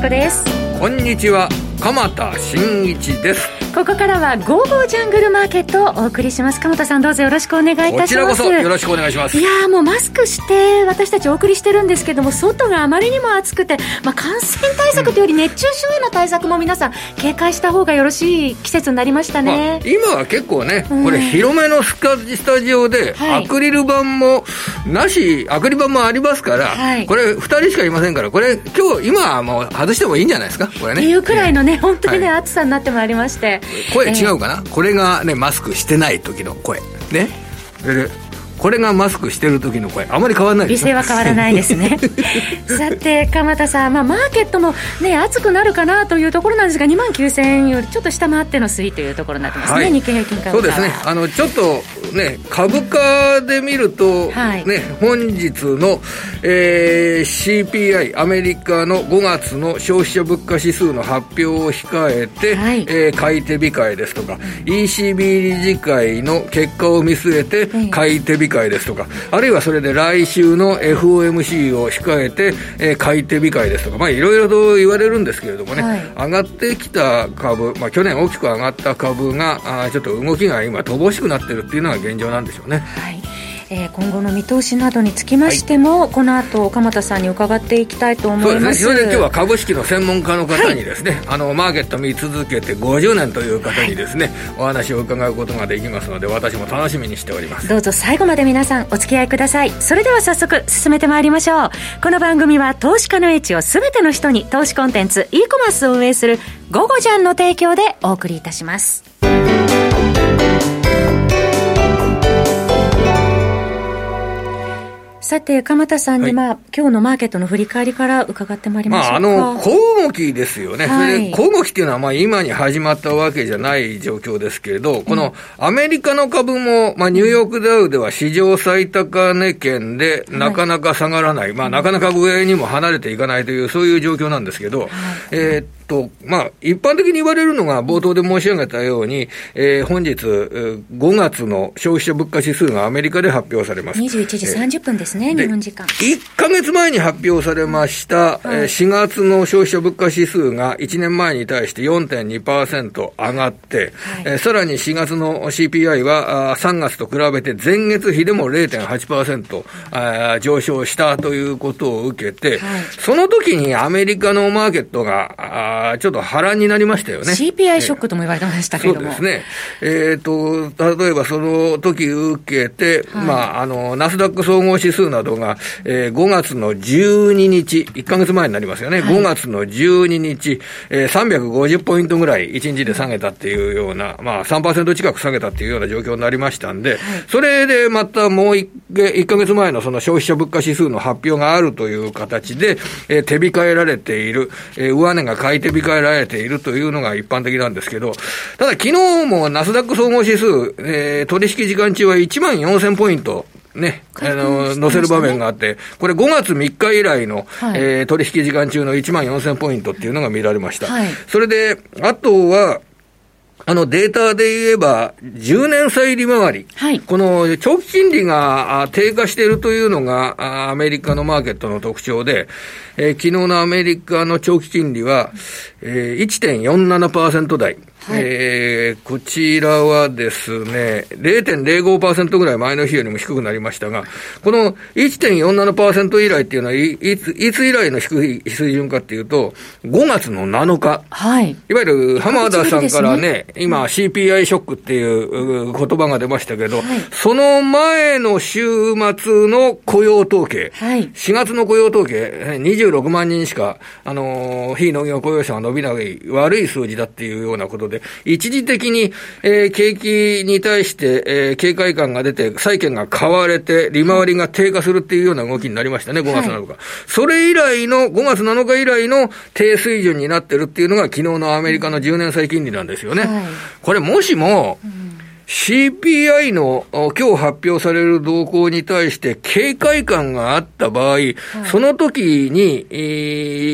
子です。こんにちは。鎌田新一です。ここからは「ゴーゴージャングルマーケット」をお送りします。鎌田さんどうぞよろしくお願いいたします。こちらこそよろしくお願いします。いやもうマスクして私たちお送りしてるんですけども外があまりにも暑くて、まあ、感染対策というより熱中症への対策も皆さん警戒した方がよろしい季節になりましたね、まあ、今は結構ね、これ広めのスタジオでアクリル板もなし、アクリル板もありますから、はい、これ2人しかいませんからこれ今日今はもう外してもいいんじゃないですかこれね。っていうくらいのね、本当にね、暑さになってまいりまして声違うかな、これがねマスクしてない時の声。ね？でこれがマスクしてる時の声。あまり変わらない美声は変わらないですね。さて鎌田さん、まあ、マーケットもね暑くなるかなというところなんですが2万9000円よりちょっと下回っての推移というところになってますね、はい、日経平均株価そうですね。あのちょっとね株価で見ると、はい、ね本日の、えー、CPI アメリカの5月の消費者物価指数の発表を控えて、はい、えー、買い手控えですとか、うん、ECB 理事会の結果を見据えて買い手控え会ですとか、あるいはそれで来週の FOMC を控えて、えー、買い手控えですとか、まあ、いろいろと言われるんですけれどもね、はい、上がってきた株、まあ、去年大きく上がった株が、あちょっと動きが今、乏しくなってるっていうのが現状なんでしょうね。はい。えー、今後の見通しなどにつきましても、はい、この後鎌田さんに伺っていきたいと思います。そうですね。今日は株式の専門家の方にですね、はい、あのマーケット見続けて50年という方にですね、はい、お話を伺うことができますので私も楽しみにしております。どうぞ最後まで皆さんお付き合いください。それでは早速進めてまいりましょう。この番組は投資家の英知を全ての人に投資コンテンツ e コマースを運営する「ゴゴジャン」の提供でお送りいたしますさて、鎌田さんに、まあ、はい、今日のマーケットの振り返りから伺ってまいりましょうか。まあ、あの、小動きですよね。はい、それで、小動きっていうのは、まあ、今に始まったわけじゃない状況ですけれど、このアメリカの株も、まあ、ニューヨークダウでは史上最高値圏で、なかなか下がらない、はい、まあ、なかなか上にも離れていかないという、そういう状況なんですけど、えー、と、まあ、一般的に言われるのが、冒頭で申し上げたように、えー、本日、5月の消費者物価指数がアメリカで発表されます。21時30分ですね、えー、日本時間。1か月前に発表されました、はい、4月の消費者物価指数が1年前に対して4.2%上がって、はい、えー、さらに4月の CPI はあ3月と比べて前月比でも0.8%あ上昇したということを受けて、はい、その時にアメリカのマーケットがあちょっと波乱になりましたよね。CPI ショックとも言われてましたけれども。そうですね。えっ、ー、と、例えばその時受けて、はい、まあ、あの、ナスダック総合指数などが、えー、5月の12日、1か月前になりますよね。はい、5月の12日、えー、350ポイントぐらい1日で下げたっていうような、まあ3%近く下げたっていうような状況になりましたんで、はい、それでまたもう 1, 1ヶ月前のその消費者物価指数の発表があるという形で、えー、手控えられている、えー、上値が買い手控えられているというのが一般的なんですけど、ただ昨日もナスダック総合指数、えー、取引時間中は1万4000ポイントね、あの、載せる場面があって、これ5月3日以来の、はい、えー、取引時間中の1万4000ポイントっていうのが見られました。はい、それで、あとは、あのデータで言えば、10年債利回り、はい、この長期金利が低下しているというのが、アメリカのマーケットの特徴で、えー、昨日のアメリカの長期金利は、えー、1.47%台。はい、えー、こちらはですね、0.05%ぐらい前の日よりも低くなりましたが、この1.47%以来っていうのは、いつ、いつ以来の低い水準かっていうと、5月の7日。はい。いわゆる浜田さんからね、ね。今 CPI ショックっていう言葉が出ましたけど、はい、その前の週末の雇用統計、はい、4月の雇用統計、26万人しか、あの、非農業雇用者が伸びない悪い数字だっていうようなことで、一時的に、えー、景気に対して、えー、警戒感が出て、債券が買われて、利回りが低下するっていうような動きになりましたね、5月7日。はい、それ以来の、5月7日以来の低水準になってるっていうのが、昨日のアメリカの10年債金利なんですよね。はい、これ、もしも、うん CPI の今日発表される動向に対して警戒感があった場合、はい、その時に、え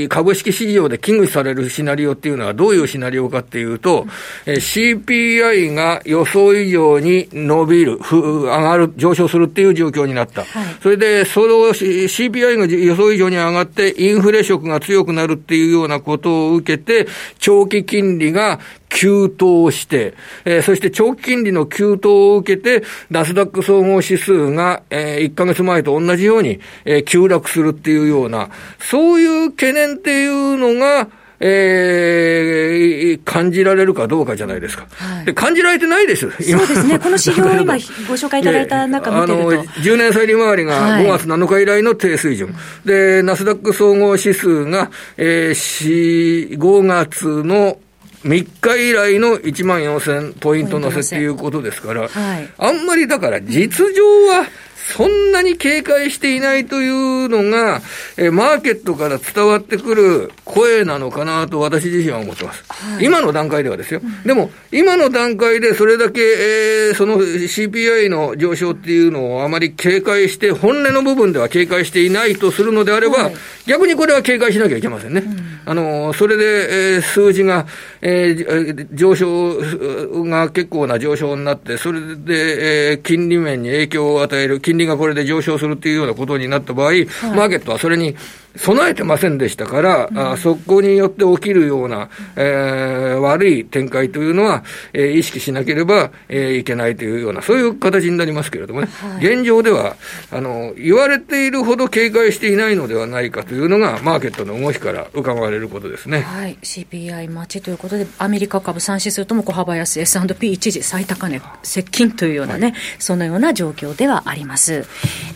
ー、株式市場で危惧されるシナリオっていうのはどういうシナリオかっていうと、うん、CPI が予想以上に伸びる、上がる、上昇するっていう状況になった。はい、それで、その CPI が予想以上に上がって、インフレ色が強くなるっていうようなことを受けて、長期金利が急騰して、えー、そして長期金利の急騰を受けて、ナスダック総合指数が、えー、1ヶ月前と同じように、えー、急落するっていうような、そういう懸念っていうのが、えー、感じられるかどうかじゃないですか。はい、で感じられてないです、今。そうですね。この指標を今 ご紹介いただいた中見てると。あの、10年債利回りが5月7日以来の低水準。はい、で、ナスダック総合指数が、えー、5月の3日以来の1万4000ポイント乗せっていうことですから、はい、あんまりだから実情は、そんなに警戒していないというのが、えマーケットから伝わってくる声なのかなと私自身は思ってます。はい、今の段階ではですよ。うん、でも、今の段階でそれだけ、えー、その CPI の上昇っていうのをあまり警戒して、本音の部分では警戒していないとするのであれば、はい、逆にこれは警戒しなきゃいけませんね。うん、あの、それで、えー、数字が、えー、上昇が結構な上昇になって、それで、えー、金利面に影響を与える、金利がこれで上昇するっていうようなことになった場合、はい、マーケットはそれに備えてませんでしたから、うん、あそこによって起きるような、えー、悪い展開というのは、えー、意識しなければ、えー、いけないというような、そういう形になりますけれどもね、はい、現状ではあの、言われているほど警戒していないのではないかというのが、マーケットの動きから伺われることですね。はい、CPI 待ちということで、アメリカ株3指数とも小幅安、S&P 一時最高値接近というようなね、はい、そのような状況ではあります。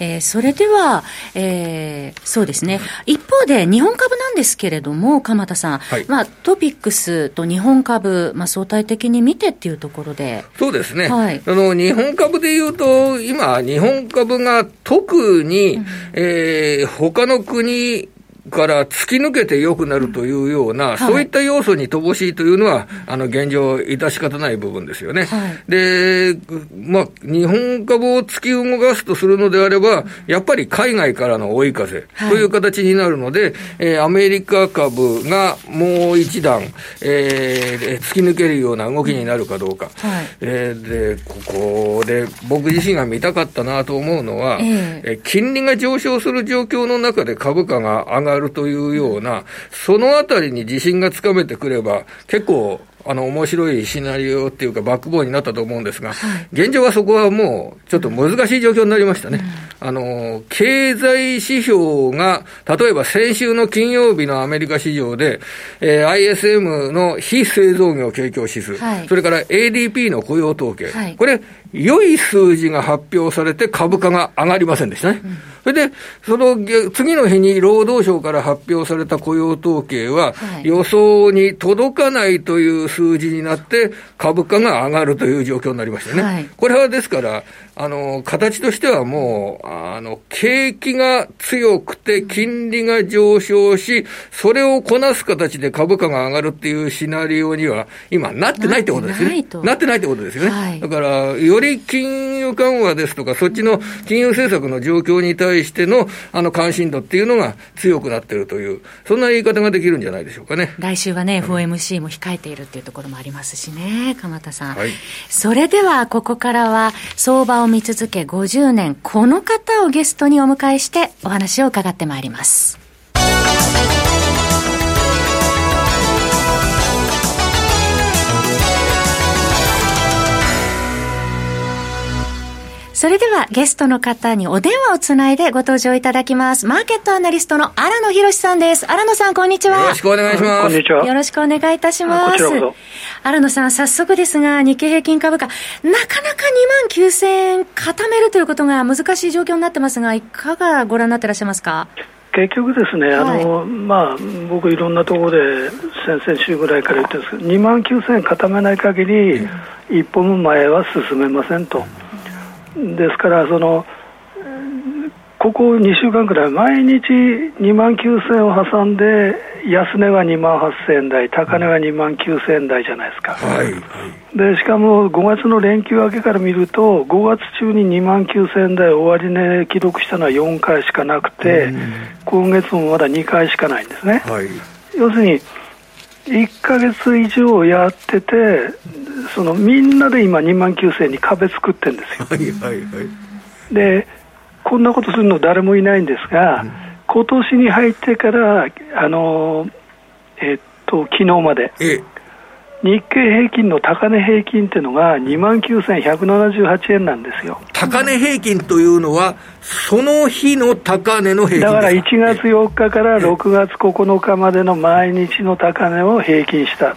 えー、それでは、えー、そうですね、一方で日本株なんですけれども、鎌田さん、はい、まあ、トピックスと日本株、まあ、相対的に見てっていうところで。そうですね。はい、あの、日本株でいうと、今、日本株が特に、うん、えー、他の国から突き抜けて良くなるというような、はい、そういった要素に乏しいというのは、あの現状、致し方ない部分ですよね。はい、で、まあ、日本株を突き動かすとするのであれば、やっぱり海外からの追い風という形になるので、はい、えー、アメリカ株がもう一段、えー、突き抜けるような動きになるかどうか。はい、えー、で、ここで僕自身が見たかったなと思うのは、えー、金利が上昇する状況の中で株価が上がるるというような、そのあたりに自信がつかめてくれば、結構、あの、面白いシナリオっていうか、バックボーンになったと思うんですが、はい、現状はそこはもう、ちょっと難しい状況になりましたね。うん、あの、経済指標が、例えば先週の金曜日のアメリカ市場で、えー、ISM の非製造業景況指数、はい、それから ADP の雇用統計、はい、これ、良い数字が発表されて株価が上がりませんでしたね。うんそれで、その次の日に労働省から発表された雇用統計は、予想に届かないという数字になって、株価が上がるという状況になりましたね。はい、これはですから、あの、形としてはもう、あの、景気が強くて金利が上昇し、それをこなす形で株価が上がるっていうシナリオには、今なってないってことですね。なってないってことですよね。はい、だから、より金融緩和ですとか、そっちの金融政策の状況に対しての、あの、関心度っていうのが強くなってるという、そんな言い方ができるんじゃないでしょうかね。来週はね、FOMC も控えているっていうところもありますしね、鎌田さん。はい、それでは、ここからは、相場を見続け50年、この方をゲストにお迎えしてお話を伺ってまいります。それではゲストの方にお電話をつないでご登場いただきます。マーケットアナリストの荒野博さんです。荒野さん、こんにちは。よろしくお願いします。こんにちは。よろしくお願いいたします。荒野さん、早速ですが、日経平均株価、なかなか2万9000円固めるということが難しい状況になってますが、いかがご覧になってらっしゃいますか？結局ですね、あの、はい、まあ、僕いろんなところで先々週ぐらいから言ってるんですけど、2万9000円固めない限り、一歩も前は進めませんと。ですからそのここ2週間くらい毎日2万9000を挟んで安値は2万8000円台、高値は2万9000円台じゃないですか、はい、でしかも5月の連休明けから見ると、5月中に2万9000円台終値記録したのは4回しかなくて、今月もまだ2回しかないんですね。はい、要するに1か月以上やってて、そのみんなで今、2万9000円に壁作ってるんですよ。はいはいはい、で、こんなことするの誰もいないんですが、うん。今年に入ってから、あのえっと昨日まで、日経平均の高値平均っていうのが2万9178円なんですよ。高値平均というのは、その日の高値の平均だから1月4日から6月9日までの毎日の高値を平均した、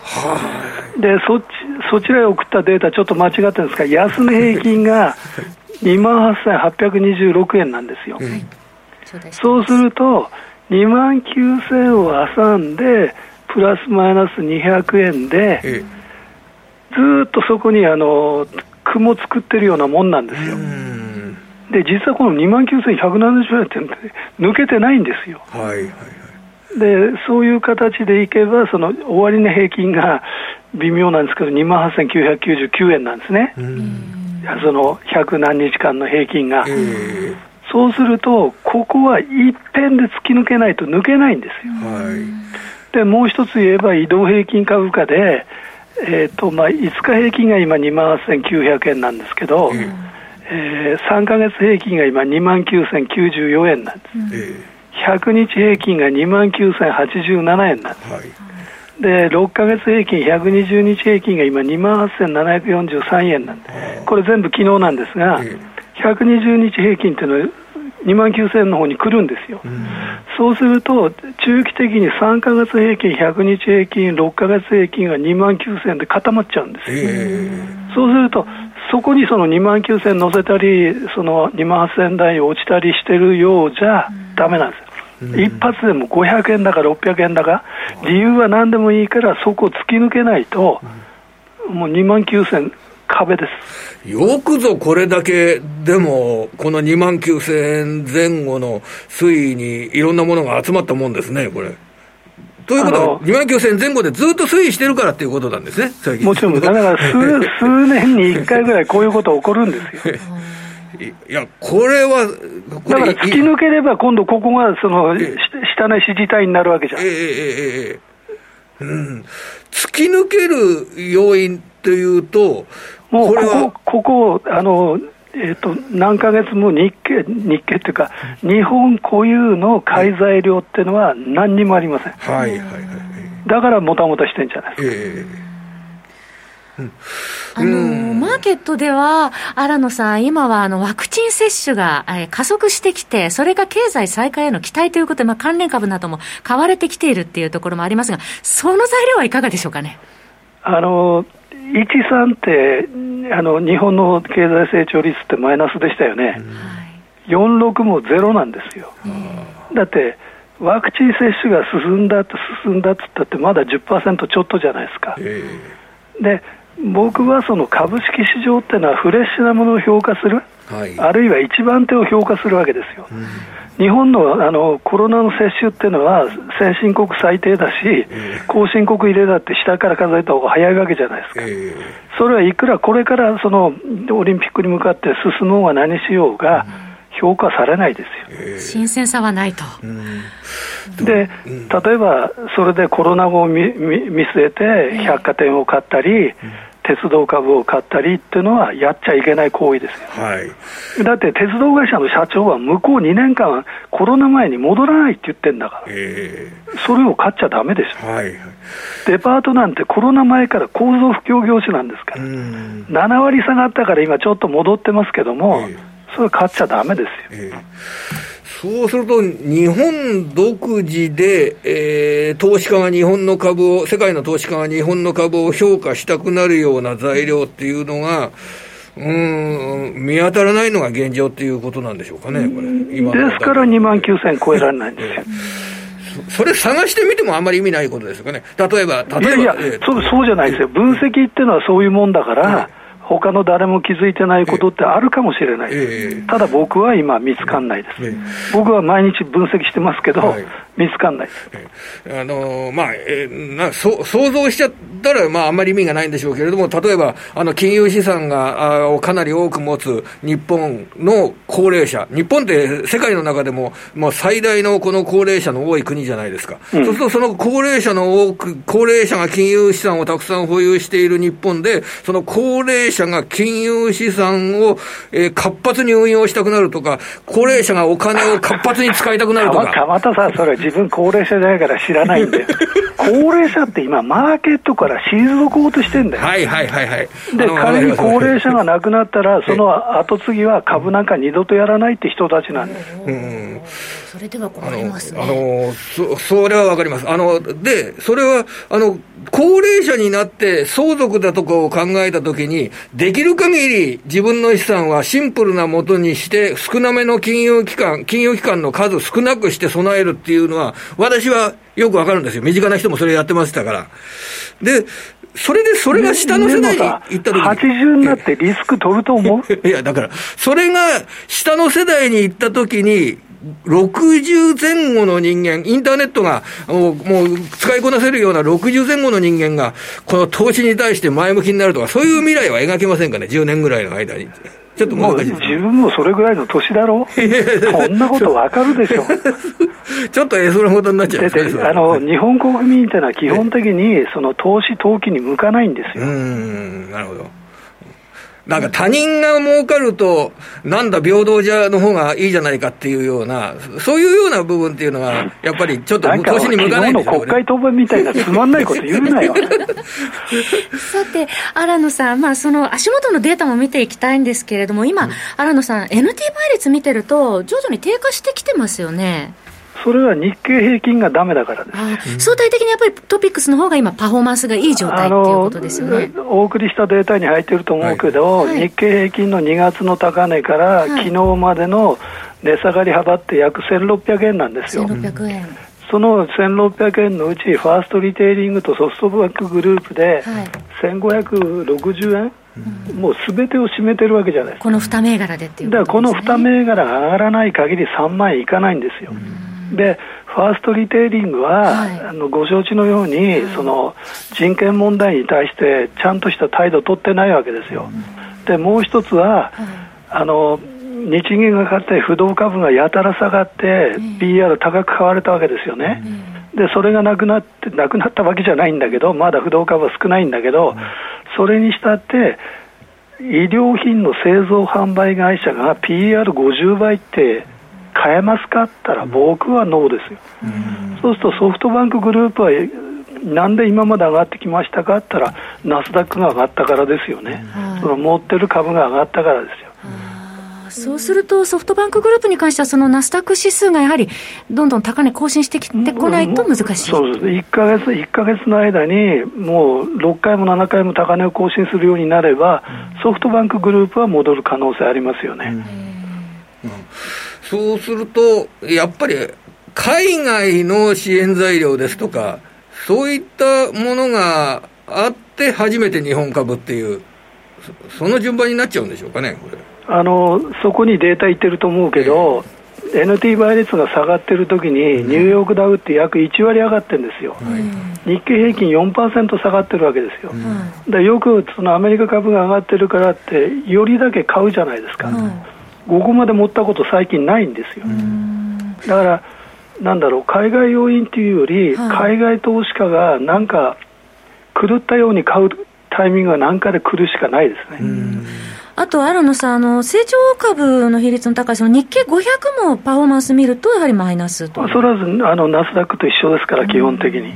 でそっちそちらへ送ったデータ、ちょっと間違ってるんですが、安値平均が 2万8826円なんですよ。うん。そうす。ると、2万9000を挟んで、プラスマイナス200円で、ずっとそこにあの雲作ってるようなもんなんですよ。で、実はこの2万9170円って抜けてないんですよ。はいはいはい、で、そういう形でいけば、その終値平均が微妙なんですけど、2万8999円なんですね。その100何日間の平均が。そうすると、ここは一辺で突き抜けないと抜けないんですよ。はい、でもう一つ言えば、移動平均株価で、えーとまあ、5日平均が今2万8900円なんですけど、うん、えー、3か月平均が今2万9094円なんです。うん、100日平均が2万9087円なんです。はい。で6か月平均、120日平均が今、2万8743円なんで、これ全部昨日なんですが、120日平均っていうのは、2万9000円の方に来るんですよ、うん、そうすると、中期的に3か月平均、100日平均、6か月平均が2万9000円で固まっちゃうんですよ、そうすると、そこにその2万9000円乗せたり、その2万8000円台に落ちたりしてるようじゃだめなんですよ。一発でも500円だか600円だか、理由は何でもいいから、そこを突き抜けないと、もう2万9000壁です。よくぞこれだけでも、この2万9000円前後の推移にいろんなものが集まったもんですね、これ。ということは、2万9000円前後でずっと推移してるからっていうことなんですね、最近。もちろん、だから数数年に1回ぐらいこういうこと起こるんですよ。いや、これは、これだから突き抜ければ、今度ここがその、下の支持体になるわけじゃん。ええええええ。うん。突き抜ける要因というと、もうここ、ここ、あの、えーと、何ヶ月も日経、日経っていうか、日本固有の買い材料っていうのは何にもありません。はいはいはい。だからもたもたしてんじゃないですか。えーあのマーケットでは、新野さん、今はあのワクチン接種が、えー、加速してきて、それが経済再開への期待ということで、まあ、関連株なども買われてきているっていうところもありますが、その材料はいかがでしょうかね？あの13ってあの日本の経済成長率ってマイナスでしたよね、うん、46もゼロなんですよ、うん、だってワクチン接種が進んだって進んだってったってまだ10%ちょっとじゃないですか、えー、で僕はその株式市場っていうのはフレッシュなものを評価する、はい、あるいは一番手を評価するわけですよ、うん日本のあのコロナの接種っていうのは、先進国最低だし、えー、後進国入れだって下から数えた方が早いわけじゃないですか、えー、それはいくらこれからそのオリンピックに向かって進もうが何しようが、評価されないですよ、えー、新鮮さはないと。で例えば、それでコロナ後を見見据えて、百貨店を買ったり、鉄道株を買ったりっていうのはやっちゃいけない行為ですよ、はい、だって鉄道会社の社長は向こう2年間、コロナ前に戻らないって言ってんだから、えー、それを買っちゃだめでしょ、はい、デパートなんてコロナ前から構造不況業種なんですから、7割下がったから今、ちょっと戻ってますけども、えー、それ買っちゃだめですよ。えーそうすると、日本独自で、えー、投資家が日本の株を、世界の投資家が日本の株を評価したくなるような材料っていうのが、うん、見当たらないのが現状っていうことなんでしょうかね、これ。今ですから2万9000超えられないんですよ。それ探してみてもあんまり意味ないことですよね。例えば、例えば。いやいや、そうそうじゃないですよ。分析っていうのはそういうもんだから、他の誰も気づいてないことってあるかもしれない、えー、ただ僕は今、見つかんないです、えー、僕は毎日分析してますけど、はい、見つかんないあのー、まあえー、なそ想像しちゃったら、まあ、あんまり意味がないんでしょうけれども、例えばあの金融資産があかなり多く持つ日本の高齢者、日本って世界の中でも、まあ、最大のこの高齢者の多い国じゃないですか、うん、そうするとその高齢者の多く、高齢者が金融資産をたくさん保有している日本で、その高齢者が金融資産を、えー、活発に運用したくなるとか、高齢者がお金を活発に使いたくなるとか。たまたさ、それ自分高齢者じゃないから知らないんで、高齢者って今、マーケットから退こうとしてんだよ。はいはいはいはい。で、仮に高齢者が亡くなったら、その後継ぎは株なんか二度とやらないって人たちなんです。うんそれでは困りますね。あの、そ、それはわかります。あの、で、それは、あの、高齢者になって相続だとかを考えたときに、できる限り自分の資産はシンプルなもとにして、少なめの金融機関、金融機関の数少なくして備えるっていうのは、私はよくわかるんですよ。身近な人もそれやってましたから。で、それで、それが下の世代に行った時に。80になってリスク取ると思う？いや、だから、それが下の世代に行った時に、60前後の人間、インターネットがもうもう使いこなせるような60前後の人間が、この投資に対して前向きになるとか、そういう未来は描けませんかね、10年ぐらいの間に。ちょっと難しい自分もそれぐらいの年だろそんなことわかるでしょ。ちょっとえそのことになっちゃう、ね、あの日本国民っていうのは基本的にその投資、投機に向かないんですよ。うんなるほどなんか他人が儲かると、なんだ、平等じゃの方がいいじゃないかっていうような、そういうような部分っていうのが、やっぱりちょっと投資に向かないんですよ、国会答弁みたいなつまんないこと言うなよ。さて、新野さん、まあ、その足元のデータも見ていきたいんですけれども、今、うん、新野さん、NT 倍率見てると、徐々に低下してきてますよね。それは日経平均がだめだからです。相対的にやっぱりトピックスの方が今、パフォーマンスがいい状態っていうことですよね。お送りしたデータに入ってると思うけど、はい、日経平均の2月の高値から、昨日までの値下がり幅って約1600円なんですよ。1600円。その1600円のうち、ファーストリテイリングとソフトバンクグループで、1560円、うん、もうすべてを占めてるわけじゃないこの2銘柄でっていう、ね、だからこの2銘柄が上がらない限り3万円いかないんですよ。うんでファーストリテイリングは、はい、あのご承知のように、はい、その人権問題に対してちゃんとした態度を取ってないわけですよ。うん、でもう一つは、はい、あの日銀が買って不動株がやたら下がって、PR 高く買われたわけですよね。でそれがなくなってなくなったわけじゃないんだけどまだ不動株は少ないんだけど、それにしたって医療品の製造販売会社が PR50 倍って変えますか？って言ったら、僕はノーですよ、そうするとソフトバンクグループは、なんで今まで上がってきましたか？って言ったら、ナスダックが上がったからですよね、その持ってる株が上がったからですよ。そうすると、ソフトバンクグループに関しては、そのナスダック指数がやはり、どんどん高値更新してきてこないと難しい、そうですね、1か月、1ヶ月の間に、もう6回も7回も高値を更新するようになれば、ソフトバンクグループは戻る可能性ありますよね。うんそうすると、やっぱり海外の支援材料ですとか、そういったものがあって初めて日本株っていう、その順番になっちゃうんでしょうかね、これ。あのそこにデータいってると思うけど、えー、NT 倍率が下がってる時に、ニューヨークダウって約1割上がってるんですよ、日経平均4%下がってるわけですよ、でよくそのアメリカ株が上がってるからって、よりだけ買うじゃないですか。ここまで持ったこと最近ないんですよ。だから、なんだろう、海外要因というより、海外投資家がなんか狂ったように買うタイミングが何かで来るしかないですね。あと、新野さん、あの成長株の比率の高いその日経500もパフォーマンス見ると、やはりマイナスと。それはあのナスダックと一緒ですから、基本的に。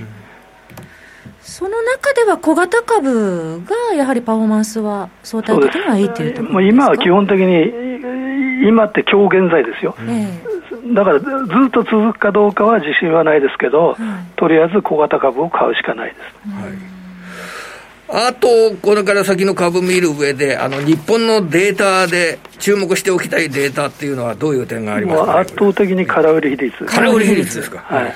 その中では小型株がやはりパフォーマンスは相対的にはいいというところですか？今は基本的に、今って今日現在ですよ、えー、だからずっと続くかどうかは自信はないですけど、はい、とりあえず小型株を買うしかないです。はいあと、これから先の株見る上で、あの、日本のデータで注目しておきたいデータっていうのはどういう点がありますか、ね、圧倒的に空売り比率。空売り比率ですか？はい。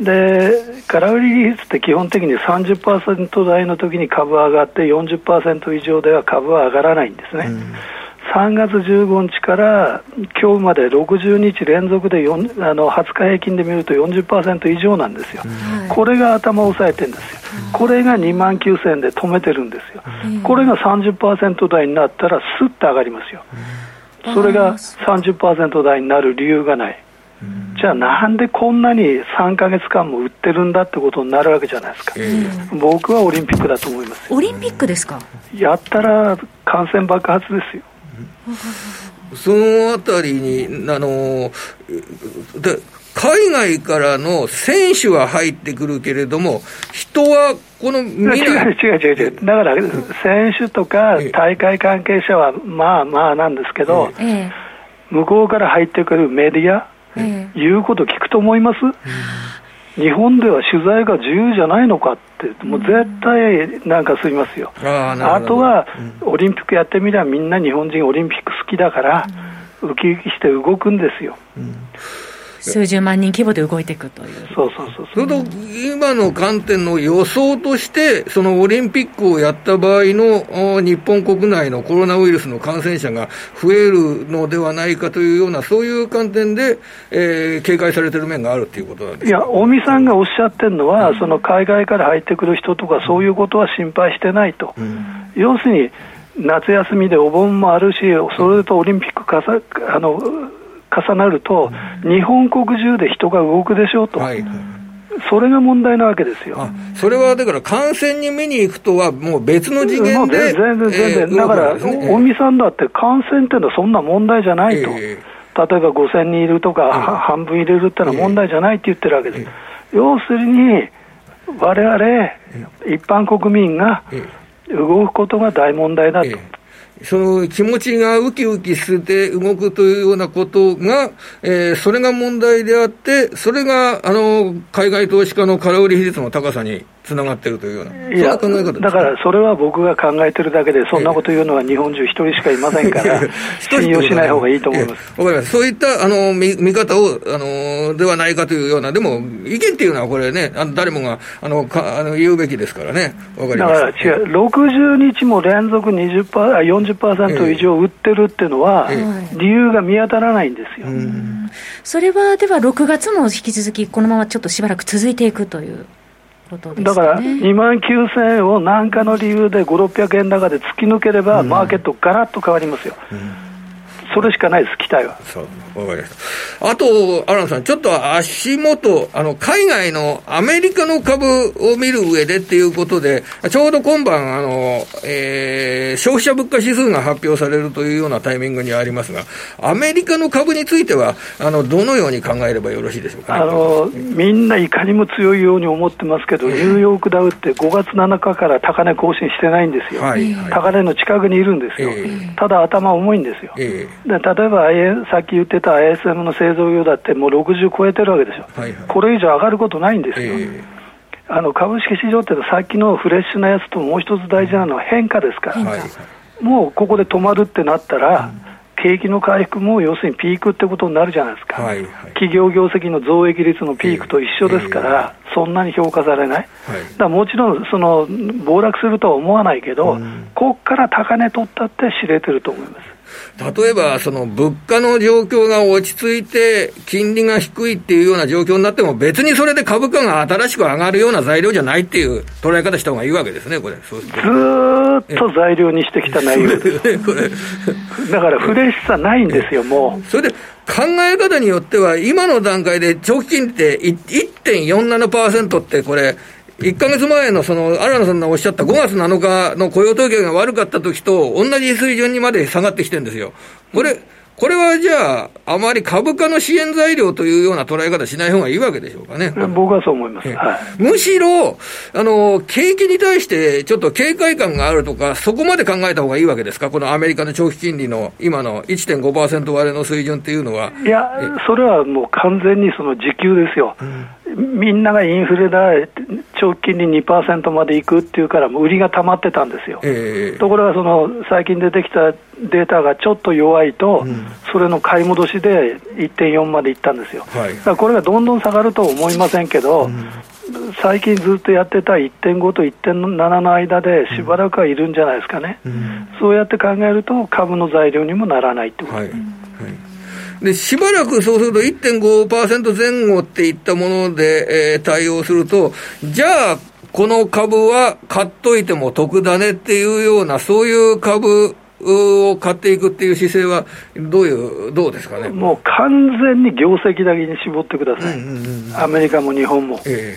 で、空売り比率って基本的に30%台の時に株は上がって40%以上では株は上がらないんですね。うん3月15日から今日まで60日連続であの20日平均で見ると40%以上なんですよ、これが頭を押さえてるんですよ、これが2万9000円で止めてるんですよ、これが30%台になったらすっと上がりますよ、それが30%台になる理由がない。じゃあなんでこんなに3か月間も売ってるんだってことになるわけじゃないですか、僕はオリンピックだと思いますオリンピックですか？やったら感染爆発ですよ そのあたりに、あので海外からの選手は入ってくるけれども、人はこの違う違う違う違う、だから選手とか大会関係者はまあまあなんですけど、ええ、向こうから入ってくるメディア、え、言うこと聞くと思います、日本では取材が自由じゃないのかって、もう絶対なんかすみますよ、ああとは、オリンピックやってみれば、みんな日本人、オリンピック好きだから、ウキウキして動くんですよ。うん 数十万人規模で動いていくという。そうそうそうそれと、今の観点の予想として、そのオリンピックをやった場合の日本国内のコロナウイルスの感染者が増えるのではないかというような、そういう観点で、えー、警戒されてる面があるということなんですいや、尾身さんがおっしゃってるのは、うん、その海外から入ってくる人とか、そういうことは心配してないと。うん、要するに夏休みでお盆もあるし、それとオリンピックかさあの重なると、日本国中で人が動くでしょうと。はいそれが問題なわけですよ。それはだから感染に見に行くとは、もう別の次元で。全然、全然、えー、だから、尾身さんだって感染っていうのはそんな問題じゃないと。えー、例えば5000人いるとか、えー、半分入れるっていうのは問題じゃないって言ってるわけです。要するに、我々、一般国民が動くことが大問題だと。その気持ちがウキウキして動くというようなことが、えー、それが問題であって、それが、あの、海外投資家の空売り比率の高さにつながってるというような、いやだからそれは僕が考えてるだけで、そんなこと言うのは日本中一人しかいませんから、信用しない方がいいと思います。わかります。そういったあの見見方をあのではないかというような、でも意見っていうのはこれね、あの誰もがあのかあの言うべきですからね、わかります。だから違う、60日も連続20%、40%以上売ってるっていうのは、理由が見当たらないんですよ。それはでは6月も引き続き、このままちょっとしばらく続いていくという。ね、だから2万9000円を何かの理由で5、600円高で突き抜ければ、マーケットがらっと変わりますよ。うんそれしかないです、期待は。そう、わかりました。あと、アランさん、ちょっと足元、あの、海外のアメリカの株を見る上でっていうことで、ちょうど今晩、あの、えー、消費者物価指数が発表されるというようなタイミングにありますが、アメリカの株については、あの、どのように考えればよろしいでしょうか、ね、あの、みんないかにも強いように思ってますけど、ニューヨークダウって5月7日から高値更新してないんですよ。はい、高値の近くにいるんですよ。えー、ただ頭重いんですよ。えーで例えば、さっき言ってた ISM の製造業だって、もう60超えてるわけですよ、はいはい、これ以上上がることないんですよ。えー、あの株式市場ってさっきのフレッシュなやつともう一つ大事なのは変化ですから、はい、もうここで止まるってなったら、うん。景気の回復も要するにピークってことになるじゃないですか、はいはい、企業業績の増益率のピークと一緒ですから、えー、そんなに評価されない、はい、だもちろんその暴落するとは思わないけど、うん、ここから高値取ったって知れてると思います。例えば、その物価の状況が落ち着いて、金利が低いっていうような状況になっても、別にそれで株価が新しく上がるような材料じゃないっていう捉え方した方がいいわけですね、これ。そうずーっと材料にしてきた内容です。ね、これ。だからフレッシュさないんですよ、もう。それで、考え方によっては、今の段階で長期金利って1.47%ってこれ、1か月前のその新野さんがおっしゃった5月7日の雇用統計が悪かった時と同じ水準にまで下がってきてるんですよ。これ、これはじゃあ、あまり株価の支援材料というような捉え方しない方がいいわけでしょうかね。僕はそう思います。はい、むしろ、あの、景気に対してちょっと警戒感があるとか、そこまで考えた方がいいわけですか？このアメリカの長期金利の今の1.5%割れの水準っていうのは。いや、それはもう完全にその時給ですよ。うんみんながインフレだ、長期金利2%までいくっていうから、売りが溜まってたんですよ。えーところがその最近出てきたデータがちょっと弱いと、それの買い戻しで1.4までいったんですよ、はい。だからこれがどんどん下がるとは思いませんけど、最近ずっとやってた1.5と1.7の間でしばらくはいるんじゃないですかね、そうやって考えると、株の材料にもならないってこと。はい。はい。で、しばらくそうすると1.5%前後っていったもので、えー対応すると、じゃあ、この株は買っといても得だねっていうような、そういう株を買っていくっていう姿勢は、どういう、どうですかね？もう完全に業績だけに絞ってください、アメリカも日本も。え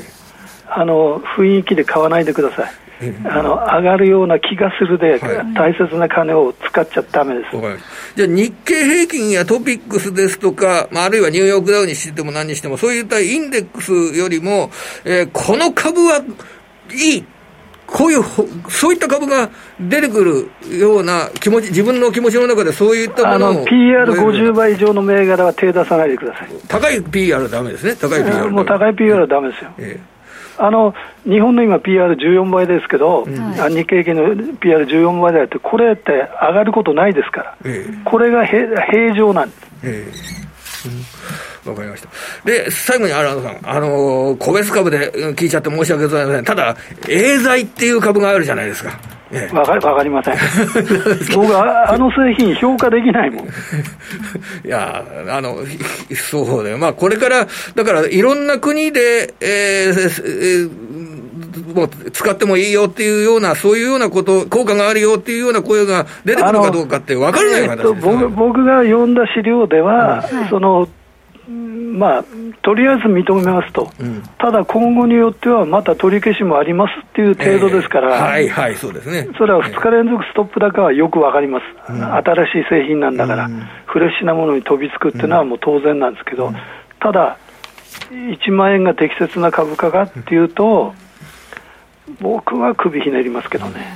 あの雰囲気で買わないでください。あの上がるような気がするで、はい大切な金を使っちゃダメですえ。わかりました。じゃあ、日経平均やトピックスですとか、まあ、あるいはニューヨークダウにしても何にしても、そういったインデックスよりも、えーこの株はいい。こういうほ、そういった株が出てくるような気持ち、自分の気持ちの中でそういったものを。PR50 倍以上の銘柄は手出さないでください。高い PR はダメですね。高い PR。もう高い PR はダメですよ。えあの日本の今、PR14 倍ですけど、あ日経平均の PR14 倍だって、これって上がることないですから、ええ。これが平平常なんです。ええ。うんわかりました。で、最後に荒野さん、あのー個別株でうん聞いちゃって申し訳ございません。ただ、エーザイっていう株があるじゃないですか。ええわかわかりません。僕はあの製品評価できないもん。いや、あの、ひそうだよ。まあ、これから、だから、いろんな国で、えーえーもう使ってもいいよっていうような、そういうようなこと、効果があるよっていうような声が出てくるかどうかって分からないえっと形ですね僕僕が読んだ資料では、そのうんまあ、とりあえず認めますと、ん。ただ今後によってはまた取り消しもありますっていう程度ですから、えーはいはい、そうですね。それは2日連続ストップ高はよくわかります、新しい製品なんだから、フレッシュなものに飛びつくっていうのはもう当然なんですけど、ただ、1万円が適切な株価かっていうと、僕は首ひねりますけどね。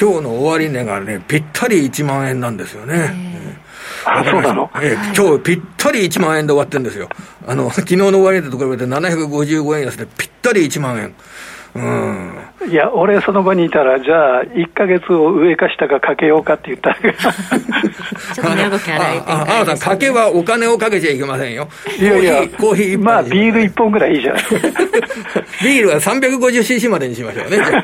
今日の終値がね、ぴったり1万円なんですよね。あ、そうなの？ええ今日ぴったり1万円で終わってるんですよ。あの、昨日の終値と比べて755円安でぴったり1万円。うん。いや、俺その場にいたら、じゃあ、1ヶ月を上か下かかけようかって言ったら、ちょっと値動き荒い展あ、あ、あなた、かけはお金をかけちゃいけませんよ。いやいや、コーヒー、コーヒー一杯まあ、ビール1本ぐらいいいじゃない。ビールは 350cc までにしましょうね。はい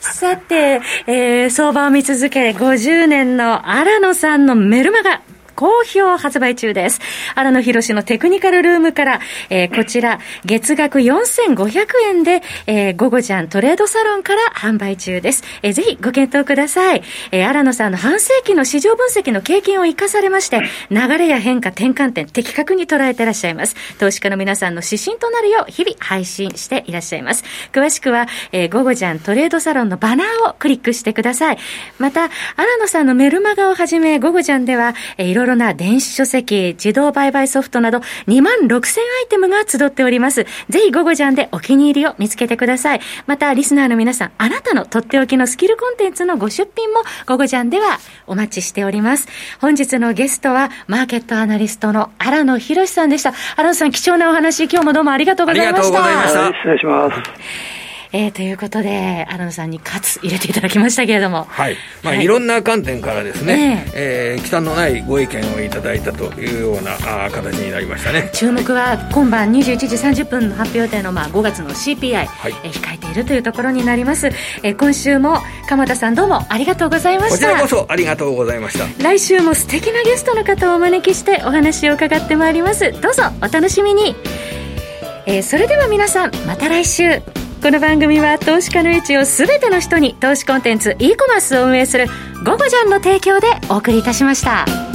さて、えー相場を見続け、50年の荒野さんのメルマガ。好評発売中です。荒野博士のテクニカルルームから、えーこちら、月額4500円で、えー、午後ちゃんトレードサロンから販売中です。えーぜひご検討ください。えー荒野さんの半世紀の市場分析の経験を生かされまして、流れや変化、転換点、的確に捉えてらっしゃいます。投資家の皆さんの指針となるよう、日々配信していらっしゃいます。詳しくは、えー、午後ちゃんトレードサロンのバナーをクリックしてください。また、荒野さんのメルマガをはじめ、午後ちゃんでは、えーいろいろな電子書籍、自動売買ソフトなど、2万6000アイテムが集っております。ぜひ午後ちゃんでお気に入りを見つけてください。また、リスナーの皆さん、あなたのとっておきのスキルコンテンツのご出品も、午後ちゃんではお待ちしております。本日のゲストは、マーケットアナリストの荒野博さんでした。荒野さん、貴重なお話、今日もどうもありがとうございました。ありがとうございましたはい失礼します。えー、ということで、荒野さんにカツ入れていただきましたけれども。はい。まあ、はい。いろんな観点からですね、えー、忌憚のないご意見をいただいたというようなあー形になりましたね。注目は今晩21時30分の発表予定のまあ5月の CPI、い。えー控えているというところになります、えー今週も鎌田さんどうもありがとうございまこちしたらこそありがとうございました。来週も素敵なゲストの方をお招きしてお話を伺ってまいります。どうぞお楽しみに、えーそれでは皆さんまた来週この番組は投資家の位置を全ての人に投資コンテンツ e コマースを運営する「ゴゴジャン」の提供でお送りいたしました。